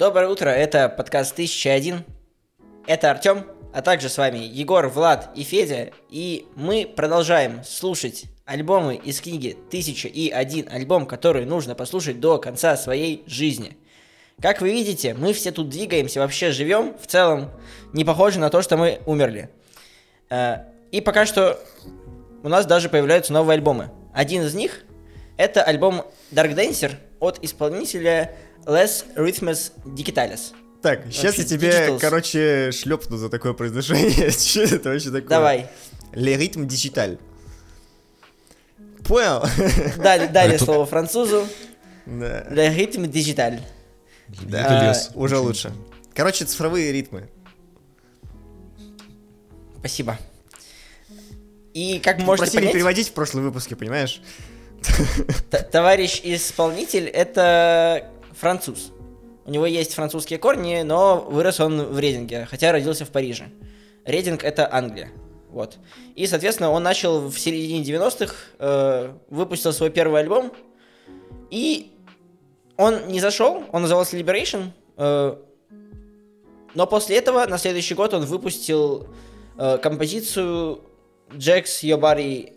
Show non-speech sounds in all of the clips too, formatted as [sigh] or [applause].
Доброе утро, это подкаст 1001. Это Артем, а также с вами Егор, Влад и Федя. И мы продолжаем слушать альбомы из книги «1001 альбом», который нужно послушать до конца своей жизни. Как вы видите, мы все тут двигаемся, вообще живем, в целом не похоже на то, что мы умерли. Э, И пока что у нас даже появляются новые альбомы. Один из них это альбом Dark Dancer от исполнителя Les Rhythmus Digitalis. Так, сейчас я Вообще, тебе, Digitals. короче, шлепну за такое произношение. [laughs] Что это вообще такое? Давай. Le rythme digital. Понял? [laughs] Дали, дали слово французу. Да, Le rythme digital. Да, лес. уже лучше. Короче, цифровые ритмы. Спасибо. И как можете Просили понять, переводить в прошлом выпуске, понимаешь? товарищ исполнитель это француз. У него есть французские корни, но вырос он в Рейдинге, хотя родился в Париже. Рейдинг это Англия. Вот. И, соответственно, он начал в середине 90-х, э, выпустил свой первый альбом, и он не зашел, он назывался Liberation, э, но после этого, на следующий год, он выпустил э, композицию Jack's Your Body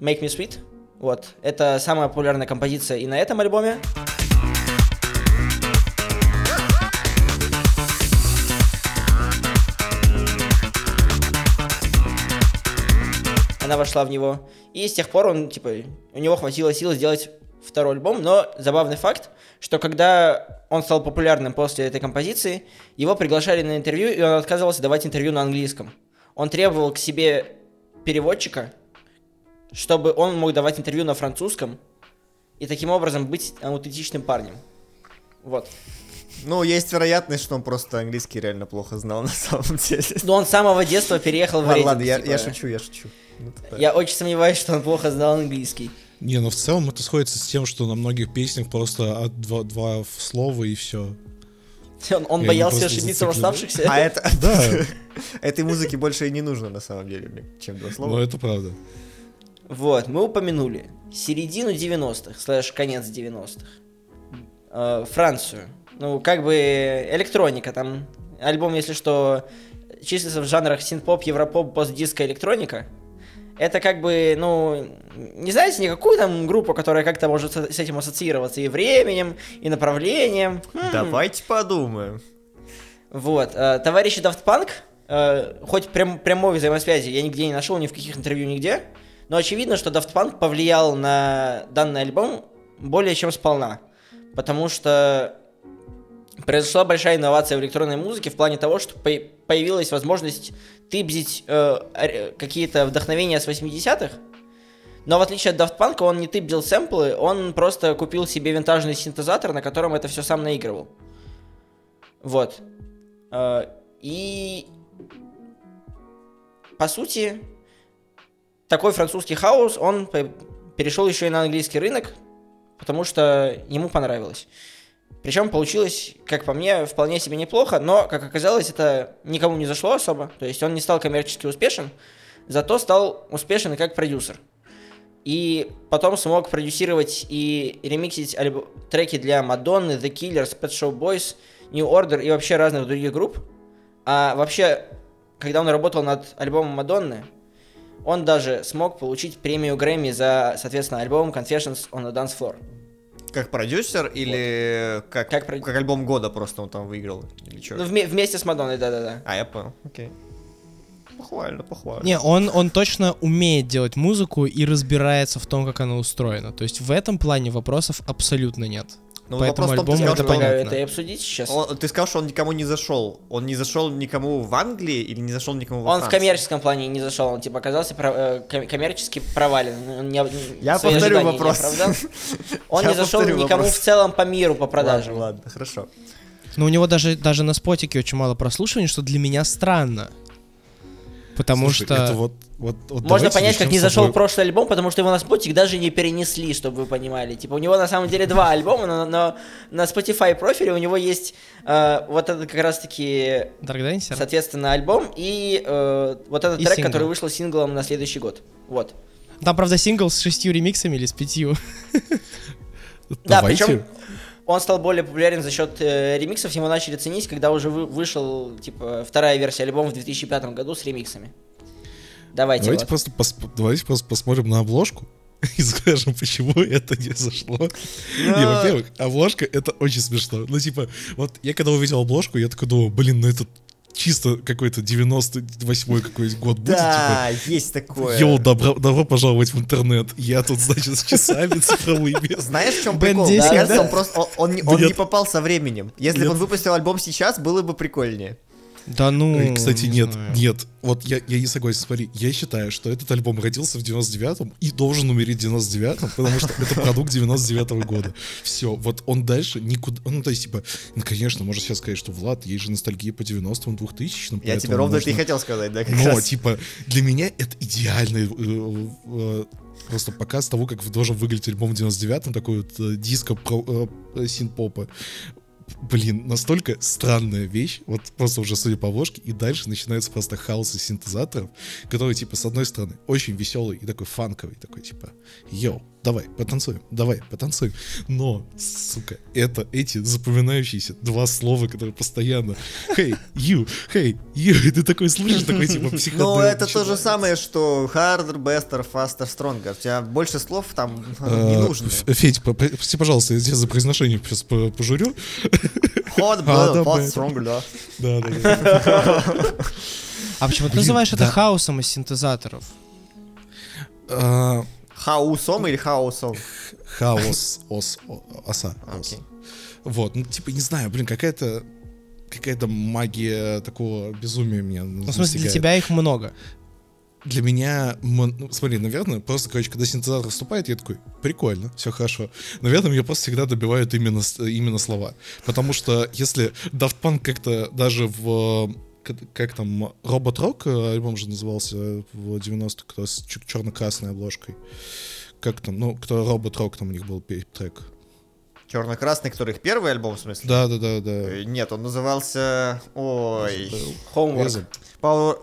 Make Me Sweet. Вот. Это самая популярная композиция и на этом альбоме. Она вошла в него. И с тех пор он, типа, у него хватило сил сделать второй альбом. Но забавный факт, что когда он стал популярным после этой композиции, его приглашали на интервью, и он отказывался давать интервью на английском. Он требовал к себе переводчика, чтобы он мог давать интервью на французском и таким образом быть аутентичным парнем. Вот. Ну, есть вероятность, что он просто английский реально плохо знал [laughs] на самом деле. Но он с самого детства переехал в Ладно, Рейдинг, ладно, я, типа. я шучу, я шучу. Ну, так. Я очень сомневаюсь, что он плохо знал английский. Не, ну в целом это сходится с тем, что на многих песнях просто от два, два слова и все. [laughs] Он, он боялся ошибиться в оставшихся. А это... [laughs] Да, [laughs] Этой музыки больше и не нужно, на самом деле, чем два ну слова. это правда. Вот, мы упомянули середину 90-х, слэш конец 90-х. Э, Францию. Ну, как бы электроника там. Альбом, если что, числится в жанрах синт-поп, европоп, постдиско, электроника. Это как бы, ну, не знаете никакую там группу, которая как-то может с этим ассоциироваться и временем, и направлением. Хм. Давайте подумаем. Вот. э, Товарищи Daft Punk, э, хоть прям, прямой взаимосвязи я нигде не нашел, ни в каких интервью, нигде, но очевидно, что Daft Punk повлиял на данный альбом более чем сполна. Потому что произошла большая инновация в электронной музыке в плане того, что по- появилась возможность тыбзить э, какие-то вдохновения с 80-х, но в отличие от Daft Punk, он не тыбзил сэмплы, он просто купил себе винтажный синтезатор, на котором это все сам наигрывал. Вот. Э, И по сути, такой французский хаос, он перешел еще и на английский рынок, потому что ему понравилось. Причем получилось, как по мне, вполне себе неплохо, но, как оказалось, это никому не зашло особо. То есть он не стал коммерчески успешен, зато стал успешен как продюсер. И потом смог продюсировать и ремиксить треки для Мадонны, The Killers, Pet Shop Boys, New Order и вообще разных других групп. А вообще, когда он работал над альбомом Мадонны, он даже смог получить премию Грэмми за, соответственно, альбом Confessions on the Dance Floor. Как продюсер или как, Как как, прод- альбом года просто он там выиграл? Или что? Ну, вме- вместе с Мадонной, да-да-да. А, я понял, окей. Похвально, похвально. Не, он, он точно умеет делать музыку и разбирается в том, как она устроена. То есть в этом плане вопросов абсолютно нет. Ну, по вопрос в этому том, ты альбому сказал, это что он- Предлагаю понятно. это и обсудить сейчас. Он- ты сказал, что он никому не зашел. Он не зашел никому в Англии или не зашел никому во Он в Франции? коммерческом плане не зашел, он типа оказался про- э, ком- коммерчески провален. Он не- Я свои повторю ожидания не вопрос. оправдал. [laughs] Он Я не зашел повторю никому вопрос. в целом по миру по продажам. Ладно, ладно, хорошо. Но у него даже, даже на спотике очень мало прослушиваний, что для меня странно. Потому Слушай, что... это вот, вот, вот Можно понять, как не зашел тобой- прошлый альбом, потому что его на Спотик даже не перенесли, чтобы вы понимали. Типа у него на самом деле два альбома, но, но на Spotify профиле у него есть э, вот этот как раз-таки, Dark Dancer? соответственно, альбом и э, вот этот И трек, сингл. который вышел синглом на следующий год. Вот. Там, правда, сингл с шестью ремиксами или с пятью. Да, Давайте. причем он стал более популярен за счет э, ремиксов, его начали ценить, когда уже вы- вышел, типа, вторая версия альбома в 2005 году с ремиксами. Давайте, Давайте вот. просто, пос- давайте просто посмотрим на обложку [laughs] и скажем, почему это не зашло. Не, во-первых, обложка это очень смешно. Ну, типа, вот я когда увидел обложку, я такой думал, блин, ну это чисто какой-то 98-й какой-нибудь год будет, типа. Да, есть такое. Йоу, добро, добро пожаловать в интернет. Я тут, значит, с часами цифровыми. Знаешь, в чем прикол? 10, Мне кажется, да? он просто он, он не, он не попал со временем. Если бы он выпустил альбом сейчас, было бы прикольнее. Да ну... Кстати, не нет, знаю. нет. Вот я, я не согласен. Смотри, я считаю, что этот альбом родился в 99-м и должен умереть в 99-м, потому что это продукт 99-го года. Все, вот он дальше никуда... Ну, то есть, типа, ну, конечно, можно сейчас сказать, что, Влад, есть же ностальгия по 90-м, 2000-м. Я тебе ровно это и хотел сказать, да, как Но, раз. типа, для меня это идеальный э, э, просто показ того, как должен выглядеть альбом в 99-м, такой вот э, диско про э, синпопа. Блин, настолько странная вещь, вот просто уже судя по обложке, и дальше начинается просто хаос из синтезаторов, который, типа, с одной стороны, очень веселый и такой фанковый, такой, типа, йоу, давай, потанцуем, давай, потанцуем. Но, сука, это эти запоминающиеся два слова, которые постоянно Hey, you, hey, you, и ты такой слышишь, такой, типа, психодел. Ну, это то же самое, что harder, better, faster, stronger. У тебя больше слов там не А, нужно. Ф- Федь, прости, пожалуйста, я тебя за произношение сейчас по- пожурю. Hot, А, better, да, fast, better. stronger, да. Да, да. А почему ты называешь это хаосом из синтезаторов? А, Хаусом или хаосом? Хаос, ос, оса. ос. Окей. Вот, ну, типа, не знаю, блин, какая-то какая-то магия такого безумия меня Ну, в смысле, для тебя их много. Для меня, ну, смотри, наверное, просто, короче, когда синтезатор вступает, я такой, прикольно, все хорошо. Наверное, меня просто всегда добивают именно, именно слова. Потому что если Daft Punk как-то даже в как, там, Робот Рок альбом же назывался в 90-х, кто с черно-красной обложкой. Как там, ну, кто Робот Рок, там у них был трек. Черно-красный, который их первый альбом, в смысле? Да, да, да, да. Э, Нет, он назывался... Ой... Homework. Power...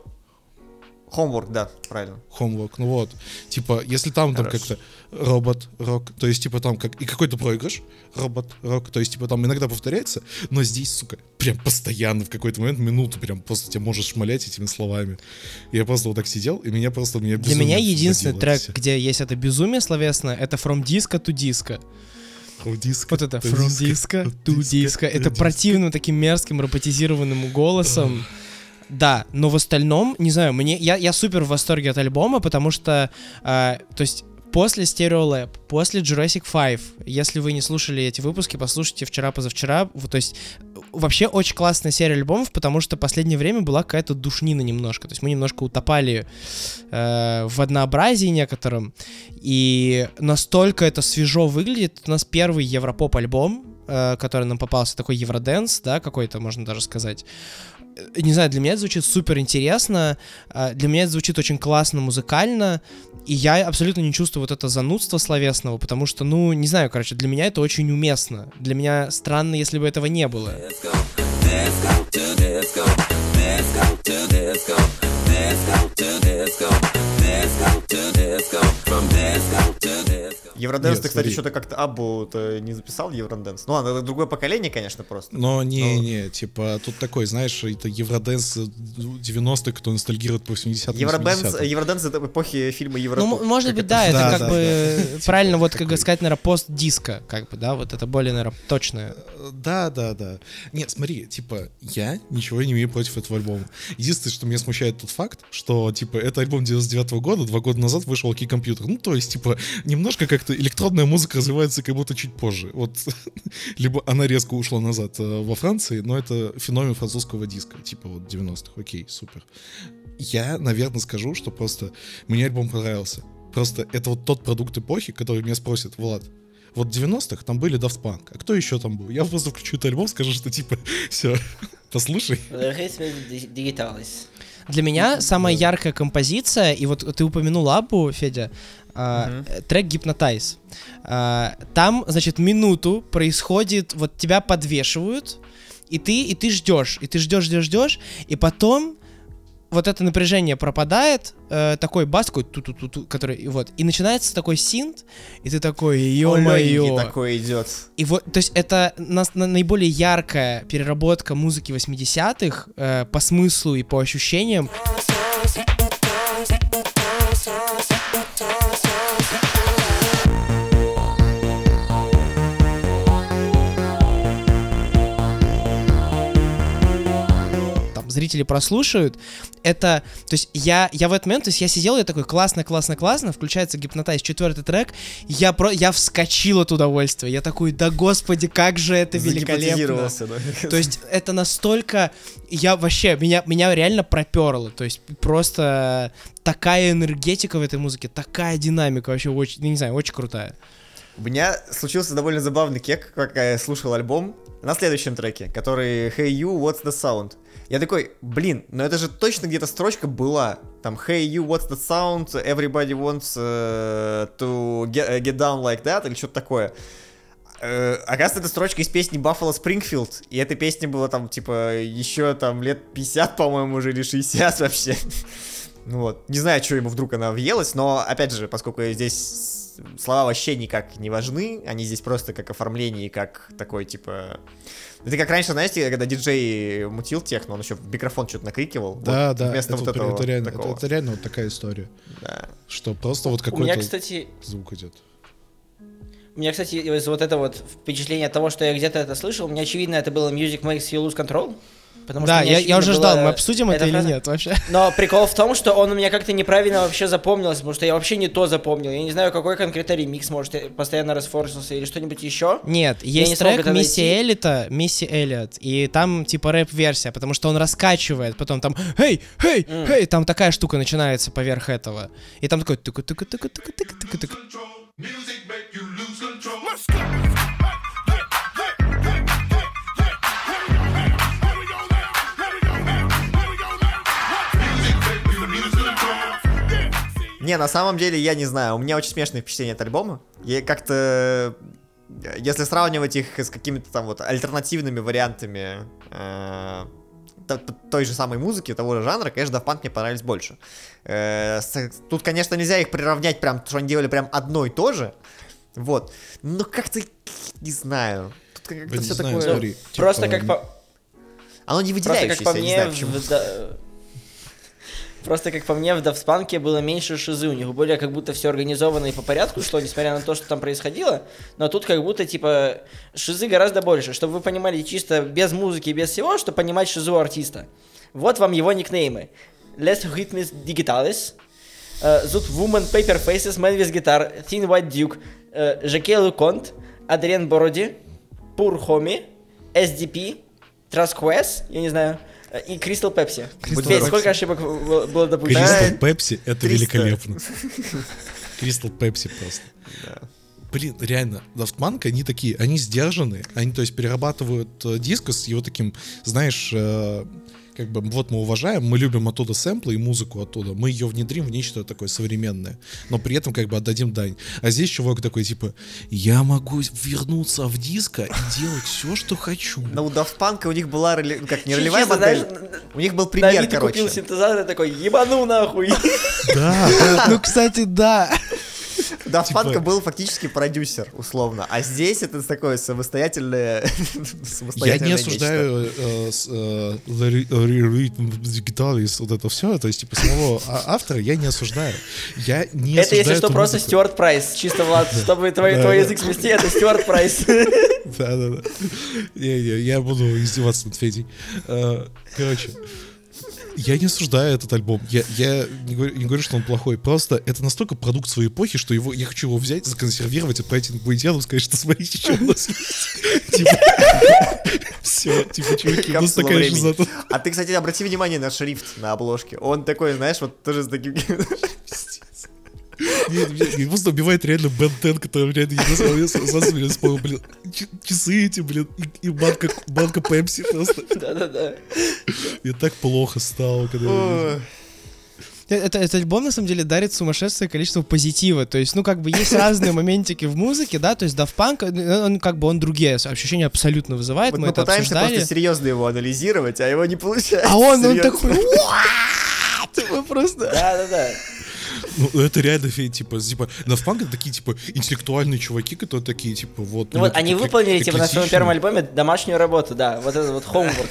Homework, да, правильно. Homework, ну вот. Типа, если там, там как-то робот, рок, то есть, типа, там как и какой-то проигрыш, робот, рок, то есть, типа, там иногда повторяется, но здесь, сука, прям постоянно в какой-то момент, минуту, прям просто тебя можешь шмалять этими словами. Я просто вот так сидел, и меня просто, меня Для меня единственный трек, это где есть это безумие словесное, это From Disco to Disco. From disco Вот это From disco, Disco to Disco. Это противным таким мерзким роботизированным голосом. Да, но в остальном, не знаю, мне я, я супер в восторге от альбома, потому что, э, то есть после Stereo Lab, после Jurassic 5, если вы не слушали эти выпуски, послушайте вчера-позавчера, то есть э, вообще очень классная серия альбомов, потому что последнее время была какая-то душнина немножко, то есть мы немножко утопали э, в однообразии некотором, и настолько это свежо выглядит, у нас первый Европоп альбом, э, который нам попался, такой Евроденс, да, какой-то, можно даже сказать, не знаю, для меня это звучит супер интересно, э, для меня это звучит очень классно музыкально, и я абсолютно не чувствую вот это занудство словесного, потому что, ну, не знаю, короче, для меня это очень уместно. Для меня странно, если бы этого не было. Евроденс, ты, кстати, что-то как-то Абу не записал Евроденс. Ну ладно, это другое поколение, конечно, просто. Но не, Ну. не, типа, тут такой, знаешь, это Евроденс 90-х, кто ностальгирует по 80-м, Евроденс, 80-м. Евроденс это эпохи фильма Ну, Евротур. м- может Как быть, да, это Да, как да, бы правильно, вот как такой. сказать, наверное, пост-диско, как бы, да, вот это более, наверное, точное. Да, да, да. Нет, смотри, типа, я ничего не имею против этого альбома. Единственное, что меня смущает тот факт, что, типа, это альбом 99 года, два года назад вышел Окей Компьютер. Ну, то есть, типа, немножко как-то электронная музыка развивается как будто чуть позже. Вот, [laughs] либо она резко ушла назад э, во Франции, но это феномен французского диска, типа, вот 90-х. Окей, супер. Я, наверное, скажу, что просто мне альбом понравился. Просто это вот тот продукт эпохи, который меня спросят, Влад, вот в 90-х там были Daft Punk, а кто еще там был? Я просто включу этот альбом, скажу, что типа, [laughs] все, [laughs] послушай. Digitalis. Для меня самая яркая композиция, и вот ты упомянул Абу, Федя, э, трек Hypnotize. А, Там, значит, минуту происходит, вот тебя подвешивают, и ты, и ты ждешь, и ты ждешь, ждешь, ждешь, и потом вот это напряжение пропадает, э, такой бас, такой ту ту ту ту который, и вот, и начинается такой синт, и ты такой, ё-моё. такой идет. И вот, то есть это нас- на- наиболее яркая переработка музыки 80-х э, по смыслу и по ощущениям. Зрители прослушают, это, то есть я, я в этот момент, то есть я сидел, я такой, классно, классно, классно, включается гипнотайз, четвертый трек, я про, я вскочил от удовольствия, я такой, да господи, как же это великолепно. Да. То есть это настолько, я вообще, меня, меня реально проперло, то есть просто такая энергетика в этой музыке, такая динамика, вообще очень, не знаю, очень крутая. У меня случился довольно забавный кек, как я слушал альбом на следующем треке, который Hey You, What's the Sound. Я такой, блин, но это же точно где-то строчка была. Там Hey You, What's the Sound, Everybody wants э, to get, э, get down like that, или что-то такое. Э, оказывается, это строчка из песни Buffalo Springfield, и этой песне было там, типа, еще там лет 50, по-моему, уже, или 60 вообще. Ну [laughs] вот, не знаю, что ему вдруг она въелась, но, опять же, поскольку здесь слова вообще никак не важны, они здесь просто как оформление, и как такой, типа... Это как раньше, знаете, когда диджей мутил техно, он еще в микрофон что-то накрикивал. Да, вот да, Вместо это, вот это этого реально, это, такого. это реально вот такая история, Да. что просто вот У меня, какой-то кстати, звук идет. у меня, кстати, из вот это вот впечатление от того, что я где-то это слышал, мне очевидно, это было Music Makes You Lose Control. Потому да, что я, я уже ждал, было мы обсудим это эта или фраза. нет вообще. [laughs] Но прикол в том, что он у меня как-то неправильно вообще запомнился, потому что я вообще не то запомнил. Я не знаю, какой конкретно ремикс, может, постоянно расфорсился или что-нибудь еще. Нет, Я есть не трек это Мисси. Эллита, Мисси Эллиот, и там типа рэп-версия, потому что он раскачивает, потом там «Эй, эй, М. эй», там такая штука начинается поверх этого. И там такой тыка Не, на самом деле, я не знаю, у меня очень смешное впечатление от альбома. Я как-то... Если сравнивать их с какими-то там вот альтернативными вариантами э, той же самой музыки, того же жанра, конечно, Daft Punk мне понравились больше. Э, с- Тут, конечно, нельзя их приравнять прям, что они делали прям одно и то же. Вот. Но как-то, не знаю. Тут как-то все знаю, такое... смотри, Просто типа, как по... Оно не Просто выделяющееся, как по я не знаю почему. в Да- Просто как по мне, в Давспанке было меньше шизы, у них более как будто все организовано и по порядку шло, несмотря на то, что там происходило, но тут как будто, типа, шизы гораздо больше, чтобы вы понимали чисто без музыки, без всего, чтобы понимать шизу артиста. Вот вам его никнеймы. Les Rhythms Digitalis, э, Zut Woman Paper Faces, Man with Guitar, Thin White Duke, э, Жаке Луконт, Адриен Бороди, Пур Хоми, SDP, Трасquest, я не знаю, э, и. Crystal Теперь Pepsi. сколько ошибок было допущено? Кристал Пепси это 300. великолепно. [laughs] Кристал Пепси просто. Блин, реально, Daft Punk, они такие, они сдержаны, они, то есть, перерабатывают э, диско с его таким, знаешь, э, как бы, вот мы уважаем, мы любим оттуда сэмплы и музыку оттуда, мы ее внедрим в нечто такое современное, но при этом как бы отдадим дань. А здесь чувак такой, типа, я могу вернуться в диско и делать все, что хочу. Но у Daft Punk у них была, ну, как не ролевая модель, знаешь, у них был пример, короче. купил синтезатор и такой, ебану нахуй. Да, [laughs] Ну, кстати, да. Daft Типа- Punk был фактически продюсер, условно. А здесь это такое самостоятельное... [laughs] Я самостоятельное не нечто. осуждаю э, с, э, re- rhythm guitarist, вот это все, то есть, типа, самого а- автора я не осуждаю. Я не Это, если что, просто. Стюарт Прайс. Чисто, Влад, чтобы твой Да, твой да. язык свести, это Стюарт Прайс. [laughs] Да, да, да. Не, не, я буду издеваться над Федей. Э, Короче, я не осуждаю этот альбом. Я, я не, говорю, не говорю, что он плохой. Просто это настолько продукт своей эпохи, что его, я хочу его взять, законсервировать, отправить инопланетянам, сказать, что смотрите, что у нас есть. Типа, все, типа, чуваки, у нас такая же. А ты, кстати, обрати внимание на шрифт на обложке. Он такой, знаешь, вот тоже с таким... [laughs] Нет, просто убивает реально Бен Тен, который реально я вспомнил, блин, часы эти, блин, и, и банка, банка Пепси просто. Да-да-да. Мне так плохо стало, когда... я увидел. Это, этот альбом, на самом деле, дарит сумасшедшее количество позитива. То есть, ну, как бы есть разные моментики в музыке, да, то есть Daft Punk, э, он как бы он другие ощущения абсолютно вызывает, Вот мы, мы это пытаемся обсуждали. просто серьезно его анализировать, а его не получается. А он, он серьезно. такой, «Уа!» Типа просто... Да-да-да. Ну, это реально, типа, типа, на это такие, типа, интеллектуальные чуваки, которые такие, типа, вот... Ну у вот они выполнили, типа, на своем первом альбоме домашнюю работу, да, вот это вот [laughs] homework.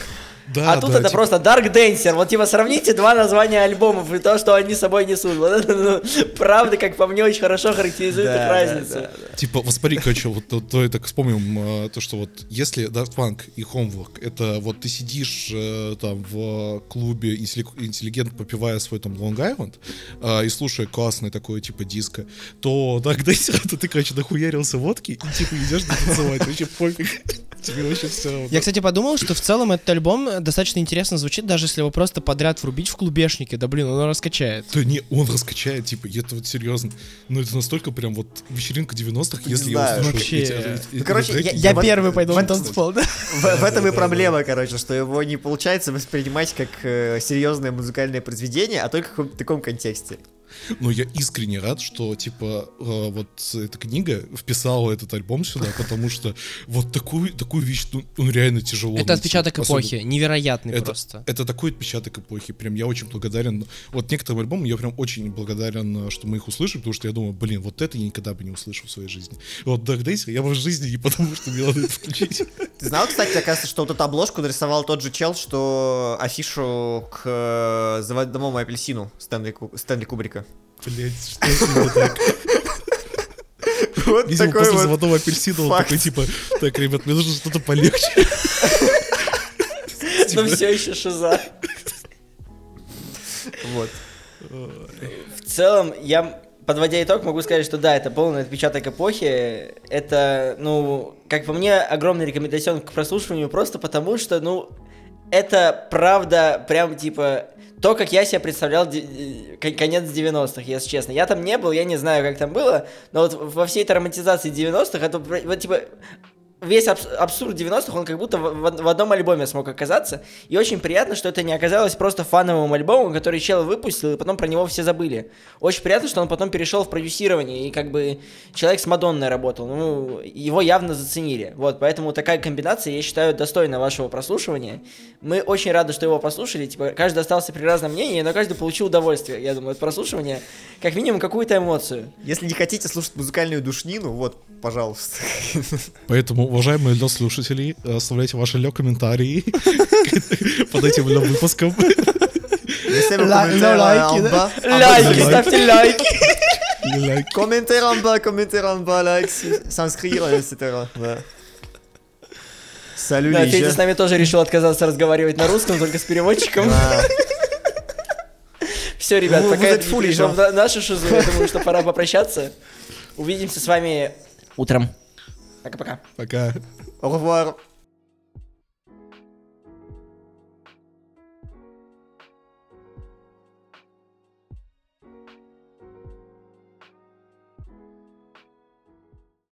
Да, а тут да, это типа, просто Dark Dancer. Вот типа сравните два названия альбомов и то, что они с собой несут. Вот это, ну, правда, как по мне, очень хорошо характеризует Да, их да, разницу. да, Типа, вот смотри, короче, вот то, то это вспомним, э, то, что вот если Daft Punk и Homework, это вот ты сидишь э, там в клубе интелли- интеллигент, попивая свой там Long Island э, и слушая классный такой типа диско, то Dark Dancer, [laughs] это ты, короче, нахуярился водки и типа идешь танцевать, вообще пофиг. [laughs] Тебе вообще все равно. Я, кстати, подумал, что в целом этот альбом достаточно интересно звучит, даже если его просто подряд врубить в клубешнике. Да блин, он раскачает. Да не, он раскачает, типа, это вот серьезно. Ну это настолько прям вот вечеринка 90-х, если я знаю. услышу Вообще. эти- эти- Ну, короче, треки, я- Я первый пойду вот- танцпол, да? В, в этом и проблема, короче, что его не получается воспринимать как э, серьезное музыкальное произведение, а только в таком контексте. Но я искренне рад, что, типа, э, вот эта книга вписала этот альбом сюда, потому что вот такую, такую вещь, ну, он реально тяжело. Это найти. отпечаток Особенно- эпохи, невероятный Это, просто. это такой отпечаток эпохи. Прям я очень благодарен. Вот некоторым альбомам я прям очень благодарен, э, что мы их услышим, потому что я думаю, блин, вот это я никогда бы не услышал в своей жизни. Вот Dark Days я в жизни не потому, что мне надо это включить. Ты знал, кстати, оказывается, что вот эту обложку нарисовал тот же чел, что афишу к э, заводному апельсину Стэнли, Ку- Стэнли Кубрика. Блять, что с ним так? Вот Видимо, такой после вот заводного апельсина он факт. такой, типа, так, ребят, мне нужно что-то полегче. Но все еще шиза. Вот. В целом, я, подводя итог, могу сказать, что да, это полный отпечаток эпохи. Это, ну, как по мне, огромный рекомендацион к прослушиванию, просто потому что, ну, это правда прям типа то, как я себе представлял э, кон- конец 90-х, если честно. Я там не был, я не знаю, как там было, но вот во всей этой романтизации 90-х, это вот типа весь абс- абсурд 90-х, он как будто в, в- в одном альбоме смог оказаться. И очень приятно, что это не оказалось просто фановым альбомом, который чел выпустил, и потом про него все забыли. Очень приятно, что он потом перешел в продюсирование, и как бы человек с Мадонной работал. Ну, его явно заценили. Вот, поэтому такая комбинация, я считаю, достойна вашего прослушивания. Мы очень рады, что его послушали. Типа, каждый остался при разном мнении, но каждый получил удовольствие, я думаю, от прослушивания. Как минимум, какую-то эмоцию. Если не хотите слушать музыкальную душнину, вот, пожалуйста. Поэтому, уважаемые для слушателей, оставляйте ваши лё комментарии [laughs] под этим лё выпуском. Commentaires, лайки, ставьте лайки! Лайк. Commentaire en bas, commentaire en bas, like, s'inscrire, etc. Salut Да, Федя с нами тоже решил отказаться разговаривать на русском, только с переводчиком. Все, ребят, Вы- пока это в на- нашу шизу, я думаю, что пора попрощаться. Увидимся с вами утром. Пока-пока. Пока. Au revoir.